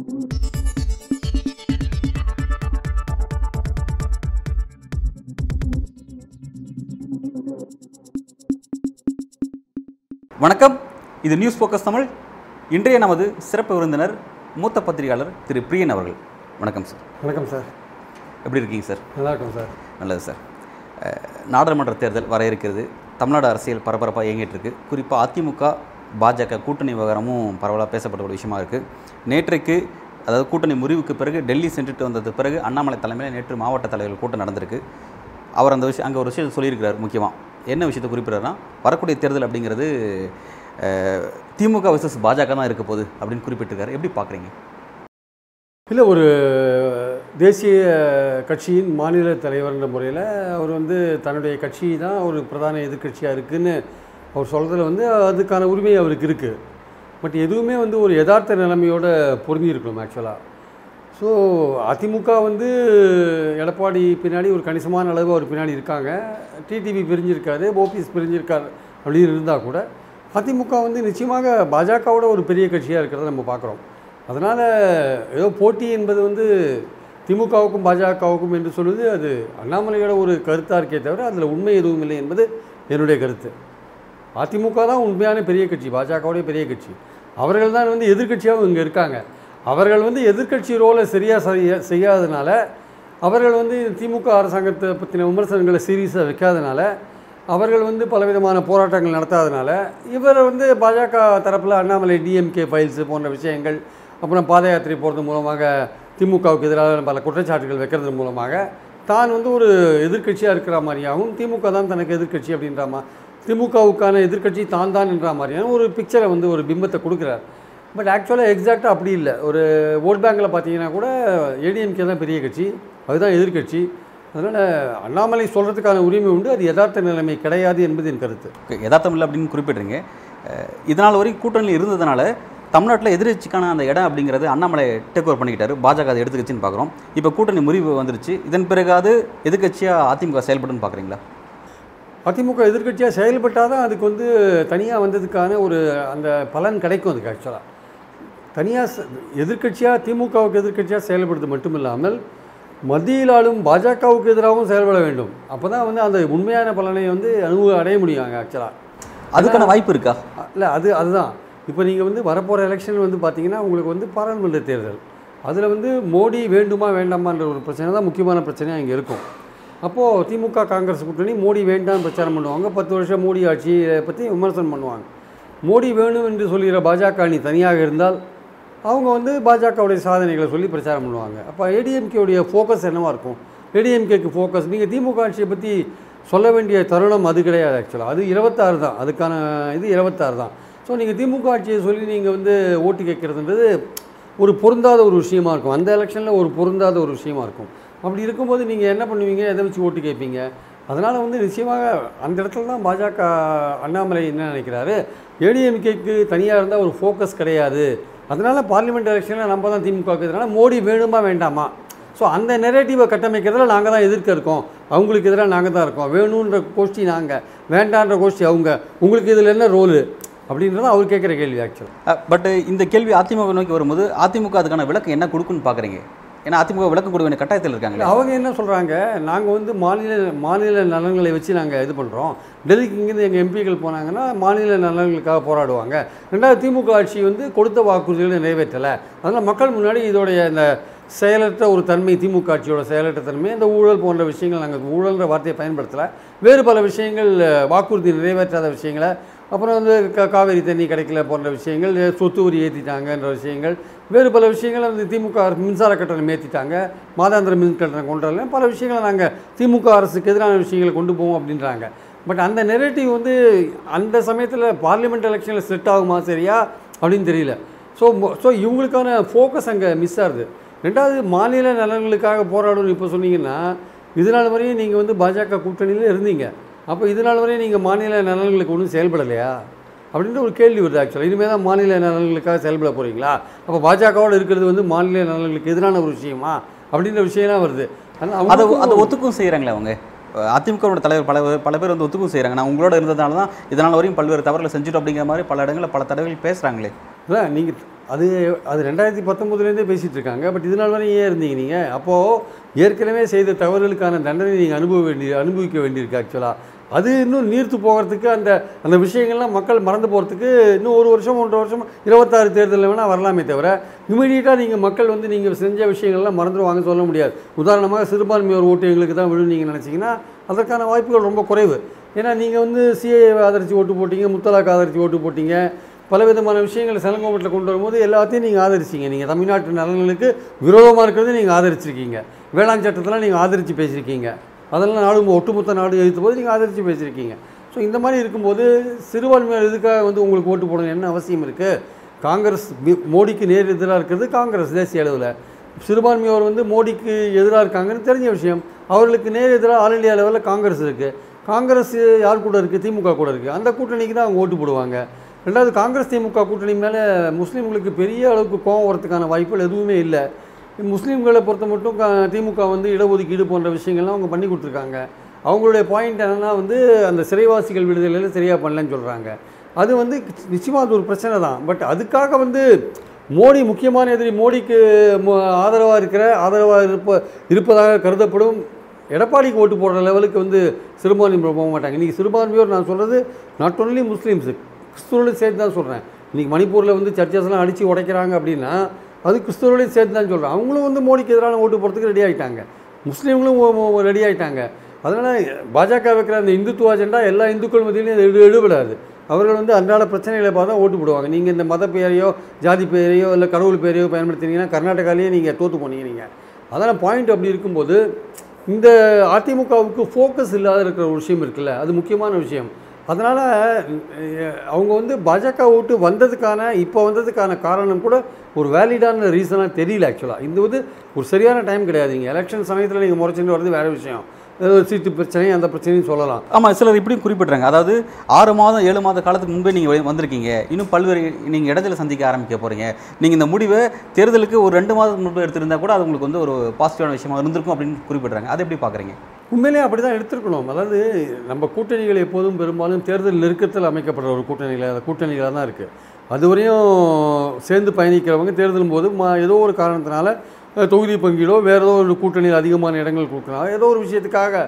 வணக்கம். இது news focus Tamil. இன்றைய நமது சிறப்பு விருந்தினர் மூத்த பத்திரிகையாளர் திரு பிரியன் அவர்கள். வணக்கம் சார். வணக்கம் சார். எப்படி இருக்கீங்க சார்? நல்லா இருக்கும் சார். நல்லது சார். நாடாளுமன்ற தேர்தல் வர இருக்கிறது. தமிழ்நாடு அரசியல் பரபரப்பாக இயங்கிட்டு இருக்கு. குறிப்பாக அதிமுக பாஜக கூட்டணி விவகாரமும் பரவலாக பேசப்பட்ட ஒரு விஷயமா இருக்குது நேற்றைக்கு அதாவது கூட்டணி முறிவுக்கு பிறகு டெல்லி சென்றுட்டு வந்தது பிறகு அண்ணாமலை தலைமையில் நேற்று மாவட்ட தலைவர்கள் கூட்டம் நடந்திருக்கு. அவர் அந்த விஷயம் அங்கே ஒரு விஷயத்தை சொல்லியிருக்கிறார் முக்கியமாக என்ன விஷயத்தை குறிப்பிட்றாருன்னா வரக்கூடிய தேர்தல் அப்படிங்கிறது திமுக விசஸ் பாஜக தான் இருக்க போகுது அப்படின்னு குறிப்பிட்டிருக்காரு. எப்படி பார்க்குறீங்க இல்லை ஒரு தேசிய கட்சியின் மாநில தலைவர்ன்ற முறையில் அவர் வந்து தன்னுடைய கட்சி தான் ஒரு பிரதான எதிர்க்கட்சியாக இருக்குதுன்னு அவர் சொல்கிறதுல வந்து அதுக்கான உரிமை அவருக்கு இருக்குது பட் எதுவுமே வந்து ஒரு யதார்த்த நிலைமையோட பொருந்தியிருக்கணும் ஆக்சுவலாக ஸோ அதிமுக வந்து எடப்பாடி பின்னாடி ஒரு கணிசமான அளவு அவர் பின்னாடி இருக்காங்க. டிடிவி பிரிஞ்சிருக்காரு ஓபிஎஸ் பிரிஞ்சிருக்கார் அப்படின்னு இருந்தால் கூட அதிமுக வந்து நிச்சயமாக பாஜகவோட ஒரு பெரிய கட்சியாக இருக்கிறத நம்ம பார்க்குறோம். அதனால் ஏதோ போட்டி என்பது வந்து திமுகவுக்கும் பாஜகவுக்கும் என்று சொல்வது அது அண்ணாமலையோட ஒரு கருத்தாக இருக்கே தவிர அதில் உண்மை எதுவும் இல்லை என்பது என்னுடைய கருத்து. அதிமுக தான் உண்மையான பெரிய கட்சி பாஜகவுடைய பெரிய கட்சி. அவர்கள் தான் வந்து எதிர்க்கட்சியாகவும் இங்கே இருக்காங்க. அவர்கள் வந்து எதிர்க்கட்சி ரோலை சரியாக செய்ய செய்யாததுனால அவர்கள் வந்து திமுக அரசாங்கத்தை பற்றின விமர்சனங்களை சீரியஸாக வைக்காதனால அவர்கள் வந்து பலவிதமான போராட்டங்கள் நடத்தாதனால இவர் வந்து பாஜக தரப்பில் அண்ணாமலை டிஎம்கே ஃபைல்ஸ் போன்ற விஷயங்கள் அப்புறம் பாத யாத்திரை போகிறது மூலமாக திமுகவுக்கு எதிராக பல குற்றச்சாட்டுகள் வைக்கிறது மூலமாக தான் வந்து ஒரு எதிர்க்கட்சியாக இருக்கிற மாதிரியாகவும் திமுக தான் தனக்கு எதிர்க்கட்சி அப்படின்ற மா திமுகவுக்கான எதிர்க்கட்சி தான் தான் என்ற மாதிரியான ஒரு பிக்சரை வந்து ஒரு பிம்பத்தை கொடுக்குறார். பட் ஆக்சுவலாக எக்ஸாக்டாக அப்படி இல்லை. ஒரு ஓட் பேங்கில் பார்த்தீங்கன்னா கூட ஏடிஎம்கே தான் பெரிய கட்சி. அதுதான் எதிர்க்கட்சி. அதனால் அண்ணாமலை சொல்கிறதுக்கான உரிமை உண்டு. அது யதார்த்த நிலைமை கிடையாது என்பது என் கருத்து. யதார்த்தம் இல்லை அப்படின்னு குறிப்பிட்றீங்க. இதனால் வரைக்கும் கூட்டணியில் இருந்ததுனால தமிழ்நாட்டில் எதிர்கட்சிக்கான அந்த இடம் அப்படிங்கிறது அண்ணாமலை டேக் ஓவர் பண்ணிக்கிட்டாரு. பாஜக அதை எடுத்துக்கட்சின்னு பார்க்குறோம். இப்போ கூட்டணி முறிவு வந்துருச்சு. இதன் பிறகாவது எதிர்கட்சியாக அதிமுக செயல்படுன்னு பார்க்குறீங்களா? அதிமுக எதிர்க்கட்சியாக செயல்பட்டால் தான் அதுக்கு வந்து தனியாக வந்ததுக்கான ஒரு அந்த பலன் கிடைக்கும் அதுக்கு ஆக்சுவலாக தனியாக எதிர்க்கட்சியாக திமுகவுக்கு எதிர்க்கட்சியாக செயல்படுறது மட்டும் இல்லாமல் மத்தியில் ஆளும் பாஜகவுக்கு எதிராகவும் செயல்பட வேண்டும். அப்போ தான் வந்து அந்த உண்மையான பலனை வந்து அனுபவ அடைய முடியும் அங்கே ஆக்சுவலாக அதுக்கான வாய்ப்பு இருக்கா? இல்லை அது அதுதான். இப்போ நீங்கள் வந்து வரப்போகிற எலெக்ஷன் வந்து பார்த்தீங்கன்னா உங்களுக்கு வந்து பாராளுமன்ற தேர்தல். அதில் வந்து மோடி வேண்டுமா வேண்டாமான்ற ஒரு பிரச்சனை தான் முக்கியமான பிரச்சனையாக இங்கே இருக்கும். அப்போது திமுக காங்கிரஸ் கூட்டணி மோடி வேண்டாம் பிரச்சாரம் பண்ணுவாங்க. பத்து வருஷம் மோடி ஆட்சியை பற்றி விமர்சனம் பண்ணுவாங்க. மோடி வேணும் என்று சொல்கிற பாஜக அணி தனியாக இருந்தால் அவங்க வந்து பாஜகவுடைய சாதனைகளை சொல்லி பிரச்சாரம் பண்ணுவாங்க. அப்போ ஏடிஎம்கேவுடைய ஃபோக்கஸ் என்னவாக இருக்கும்? ஏடிஎம்கேக்கு ஃபோக்கஸ் நீங்கள் திமுக ஆட்சியை பற்றி சொல்ல வேண்டிய தருணம் அது கிடையாது ஆக்சுவலாக அது இருபத்தாறு தான். அதுக்கான இது இருபத்தாறு தான். ஸோ நீங்கள் திமுக ஆட்சியை சொல்லி நீங்கள் வந்து ஓட்டு கேட்குறதுன்றது ஒரு பொருந்தாத ஒரு விஷயமா இருக்கும். அந்த எலெக்ஷனில் ஒரு பொருந்தாத ஒரு விஷயமா இருக்கும். அப்படி இருக்கும்போது நீங்கள் என்ன பண்ணுவீங்க? எதை வச்சு ஓட்டு கேட்பீங்க? அதனால் வந்து நிச்சயமாக அந்த இடத்துல தான் பாஜக அண்ணாமலை என்ன நினைக்கிறாரு? ஏடிஎம்கேக்கு தனியாக இருந்தால் ஒரு ஃபோக்கஸ் கிடையாது. அதனால் பார்லிமெண்ட் எலெக்ஷனில் நம்ம தான் திமுக இருக்கிறதுனால மோடி வேணுமா வேண்டாமா? ஸோ அந்த நெரேட்டிவை கட்டமைக்கிறதுல நாங்கள் தான் எதிர்க்க இருக்கோம். அவங்களுக்கு எதிராக நாங்கள் தான் இருக்கோம். வேணுன்ற கோஷ்டி நாங்கள் வேண்டான்ற கோஷ்டி அவங்க. உங்களுக்கு இதில் என்ன ரோலு அப்படின்றது அவர் கேட்குற கேள்வி ஆக்சுவலாக பட் இந்த கேள்வி அதிமுக நோக்கி வரும்போது அதிமுக அதுக்கான விளக்கம் என்ன கொடுக்குன்னு பார்க்குறீங்க ஏன்னா அதிமுக விளக்கம் கொடுக்க வேண்டிய கட்டாயத்தில் இருக்காங்க அவங்க என்ன சொல்கிறாங்க நாங்கள் வந்து மாநில மாநில நலன்களை வச்சு நாங்கள் இது பண்ணுறோம் டெல்லிக்கு இங்கேருந்து எங்கள் எம்பிக்கள் போனாங்கன்னா மாநில நலன்களுக்காக போராடுவாங்க. ரெண்டாவது திமுக ஆட்சி வந்து கொடுத்த வாக்குறுதிகளை நிறைவேற்றலை. அதனால் மக்கள் முன்னாடி இதோடைய இந்த செயலற்ற ஒரு தன்மை திமுக ஆட்சியோட செயலற்ற தன்மை இந்த ஊழல் போன்ற விஷயங்கள் நாங்கள் ஊழல்ன்ற வார்த்தையை பயன்படுத்தலை. வேறு பல விஷயங்கள் வாக்குறுதி நிறைவேற்றாத விஷயங்களை அப்புறம் வந்து க காவேரி தண்ணி கிடைக்கல போன்ற விஷயங்கள் சொத்து வரி ஏற்றிட்டாங்கன்ற விஷயங்கள் வேறு பல விஷயங்கள் வந்து திமுக அரசு மின்சார கட்டணம் ஏற்றிட்டாங்க மாதாந்திர மின் கட்டணம் கொண்டு வரல பல விஷயங்களை நாங்கள் திமுக அரசுக்கு எதிரான விஷயங்களை கொண்டு போவோம் அப்படின்றாங்க. பட் அந்த நெரேட்டிவ் வந்து அந்த சமயத்தில் பார்லிமெண்ட் எலெக்ஷனில் செட் ஆகுமா சரியா அப்படின்னு தெரியல. ஸோ ஸோ இவங்களுக்கான ஃபோக்கஸ் அங்கே மிஸ் ஆகுது. ரெண்டாவது மாநில நலன்களுக்காக போராடணும்னு இப்போ சொன்னீங்கன்னா இதனால் வரையும் நீங்கள் வந்து பாஜக கூட்டணியில் இருந்தீங்க. அப்போ இதனால் வரையும் நீங்கள் மாநில நலன்களுக்கு ஒன்றும் செயல்படலையா? அப்படின்ற ஒரு கேள்வி வருது ஆக்சுவலாக இனிமேல் தான் மாநில நலன்களுக்காக செயல்பட போகிறீங்களா அப்போ பாஜகவோடு இருக்கிறது வந்து மாநில நலன்களுக்கு எதிரான ஒரு விஷயமா? அப்படின்ற விஷயம்லாம் வருது. ஆனால் அதை அதை ஒத்துக்கும் செய்கிறாங்களே அவங்க? அதிமுகவோட தலைவர் பல பல பேர் வந்து ஒத்துக்கும் செய்கிறாங்க நான் உங்களோட இருந்ததுனால தான் இதனால் வரையும் பல்வேறு தவறுகளை செஞ்சுட்டோம் அப்படிங்கிற மாதிரி பல இடங்களில் பல தடவைகள் பேசுகிறாங்களே அதான் நீங்கள் அது அது ரெண்டாயிரத்தி பத்தொம்போதுலேருந்தே பேசிகிட்டு இருக்காங்க. பட் இது நாள் வரை ஏன் இருந்தீங்க நீங்கள் அப்போது ஏற்கனவே செய்த தவறுகளுக்கான தண்டனை நீங்கள் அனுபவ வேண்டி அனுபவிக்க வேண்டியிருக்கு ஆக்சுவலாக அது இன்னும் நீர்த்து போகிறதுக்கு அந்த அந்த விஷயங்கள்லாம் மக்கள் மறந்து போகிறதுக்கு இன்னும் ஒரு வருஷம் ஒன்றரை வருஷம் இருபத்தாறு தேர்தலில் வேணால் வரலாமே தவிர இமீடியட்டாக நீங்கள் மக்கள் வந்து நீங்கள் செஞ்ச விஷயங்கள்லாம் மறந்துடுவாங்க சொல்ல முடியாது. உதாரணமாக சிறுபான்மையோர் ஓட்டு எங்களுக்கு தான் விழும் நீங்கள் நினச்சிங்கன்னா அதற்கான வாய்ப்புகள் ரொம்ப குறைவு. ஏன்னா நீங்கள் வந்து சிஏ ஆதரித்து ஓட்டு போட்டிங்க முத்தலாக் ஆதரித்து ஓட்டு போட்டிங்க பலவிதமான விஷயங்களை செலங்கோமட்டில் கொண்டு வரும்போது எல்லாத்தையும் நீங்கள் ஆதரிச்சிங்க. நீங்கள் தமிழ்நாட்டு நலன்களுக்கு விரோதமாக இருக்கிறது நீங்கள் ஆதரிச்சிருக்கீங்க. வேளாண் சட்டத்தெல்லாம் நீங்கள் ஆதரித்து பேசியிருக்கீங்க. அதெல்லாம் நாடு ஒட்டுமொத்த நாடு எதிர்த்த போது நீங்கள் ஆதரித்து பேசியிருக்கீங்க. ஸோ இந்த மாதிரி இருக்கும்போது சிறுபான்மையார் இதுக்காக வந்து உங்களுக்கு ஓட்டு போடணும் என்ன அவசியம் இருக்குது காங்கிரஸ் மோடிக்கு நேர் எதிராக இருக்கிறது காங்கிரஸ் தேசிய அளவில். சிறுபான்மையோர் வந்து மோடிக்கு எதிராக இருக்காங்கன்னு தெரிஞ்ச விஷயம். அவர்களுக்கு நேர் எதிராக ஆல் இந்தியா லெவலில் காங்கிரஸ் இருக்குது காங்கிரஸ் யார் கூட இருக்குது திமுக கூட இருக்குது அந்த கூட்டணிக்கு தான் அவங்க ஓட்டு போடுவாங்க. ரெண்டாவது காங்கிரஸ் திமுக கூட்டணி மேலே முஸ்லீம்களுக்கு பெரிய அளவுக்கு கோவம் வரதுக்கான வாய்ப்புகள் எதுவுமே இல்லை. முஸ்லீம்களை பொறுத்த மட்டும் திமுக வந்து இடஒதுக்கீடு போன்ற விஷயங்கள்லாம் அவங்க பண்ணி கொடுத்துருக்காங்க. அவங்களுடைய பாயிண்ட் என்னென்னா வந்து அந்த சிறைவாசிகள் விடுதலையில் சரியாக பண்ணலன்னு சொல்கிறாங்க அது வந்து நிச்சயமாக அது ஒரு பிரச்சனை தான். பட் அதுக்காக வந்து மோடி முக்கியமான எதிரி மோடிக்கு ஆதரவாக இருக்கிற ஆதரவாக இருப்ப இருப்பதாக கருதப்படும். எடப்பாடிக்கு ஓட்டு போடுற லெவலுக்கு வந்து சிறுபான்மையோர் போக மாட்டாங்க. இன்றைக்கி சிறுபான்மையோர் நான் சொல்கிறது நாட் ஒன்லி முஸ்லீம்ஸு கிறிஸ்துவோடு சேர்த்து தான் சொல்கிறேன் இன்றைக்கி மணிப்பூரில் வந்து சர்ச்சஸ்லாம் அடித்து உடைக்கிறாங்க அப்படின்னா அது கிறிஸ்துவோடையும் சேர்த்து தான் சொல்கிறேன் அவங்களும் வந்து மோடிக்கு எதிரான ஓட்டு போகிறதுக்கு ரெடி ஆகிட்டாங்க முஸ்லீம்களும் ரெடி ஆகிட்டாங்க அதனால் பாஜக வைக்கிற அந்த இந்துத்துவ அஜெண்டா எல்லா இந்துக்கள் மத்தியிலையும் எடு எடுபடாது. அவர்கள் வந்து அன்றாட பிரச்சனைகளை பார்த்தா ஓட்டு போடுவாங்க. நீங்கள் இந்த மத பெயரையோ ஜாதி பெயரையோ இல்லை கடவுள் பெயரையோ பயன்படுத்தினீங்கன்னா கர்நாடகாலேயே நீங்கள் தோற்று போனீங்க நீங்கள் அதனால் பாயிண்ட் அப்படி இருக்கும்போது இந்த அதிமுகவுக்கு ஃபோக்கஸ் இல்லாத இருக்கிற ஒரு விஷயம் இருக்குல்ல அது முக்கியமான விஷயம். அதனால் அவங்க வந்து பாஜக ஓட்டு வந்ததுக்கான இப்போ வந்ததுக்கான காரணம் கூட ஒரு வேலிடான ரீசனாக தெரியல ஆக்சுவலாக இது வந்து ஒரு சரியான டைம் கிடையாதுங்க எலெக்ஷன் சமயத்தில் நீங்கள் முறைச்சிட்டு வர்றது வேறு விஷயம். சீட்டு பிரச்சனை அந்த பிரச்சனையும் சொல்லலாம். ஆமாம் சிலர் இப்படியும் குறிப்பிட்றாங்க. அதாவது ஆறு மாதம் ஏழு மாத காலத்துக்கு முன்பே நீங்கள் வந்திருக்கீங்க. இன்னும் பல்வேறு நீங்கள் இடத்துல சந்திக்க ஆரம்பிக்க போகிறீங்க நீங்கள் இந்த முடிவை தேர்தலுக்கு ஒரு ரெண்டு மாதத்துக்கு முன்பு எடுத்திருந்தால் கூட அது உங்களுக்கு வந்து ஒரு பாசிட்டிவான விஷயமாக இருந்திருக்கும் அப்படின்னு குறிப்பிட்றாங்க. அதை எப்படி பார்க்குறீங்க உண்மையிலே அப்படி தான் எடுத்துருக்கணும். அதாவது நம்ம கூட்டணிகள் எப்போதும் பெரும்பாலும் தேர்தல் நெருக்கத்தில் அமைக்கப்படுற ஒரு கூட்டணிகள் அந்த கூட்டணிகளாக தான் இருக்குது அதுவரையும் சேர்ந்து பயணிக்கிறவங்க தேர்தலும் போது மா ஏதோ ஒரு காரணத்தினால தொகுதி பங்கீடோ வேறு ஏதோ ஒரு கூட்டணியில் அதிகமான இடங்கள் கொடுக்கணும் ஏதோ ஒரு விஷயத்துக்காக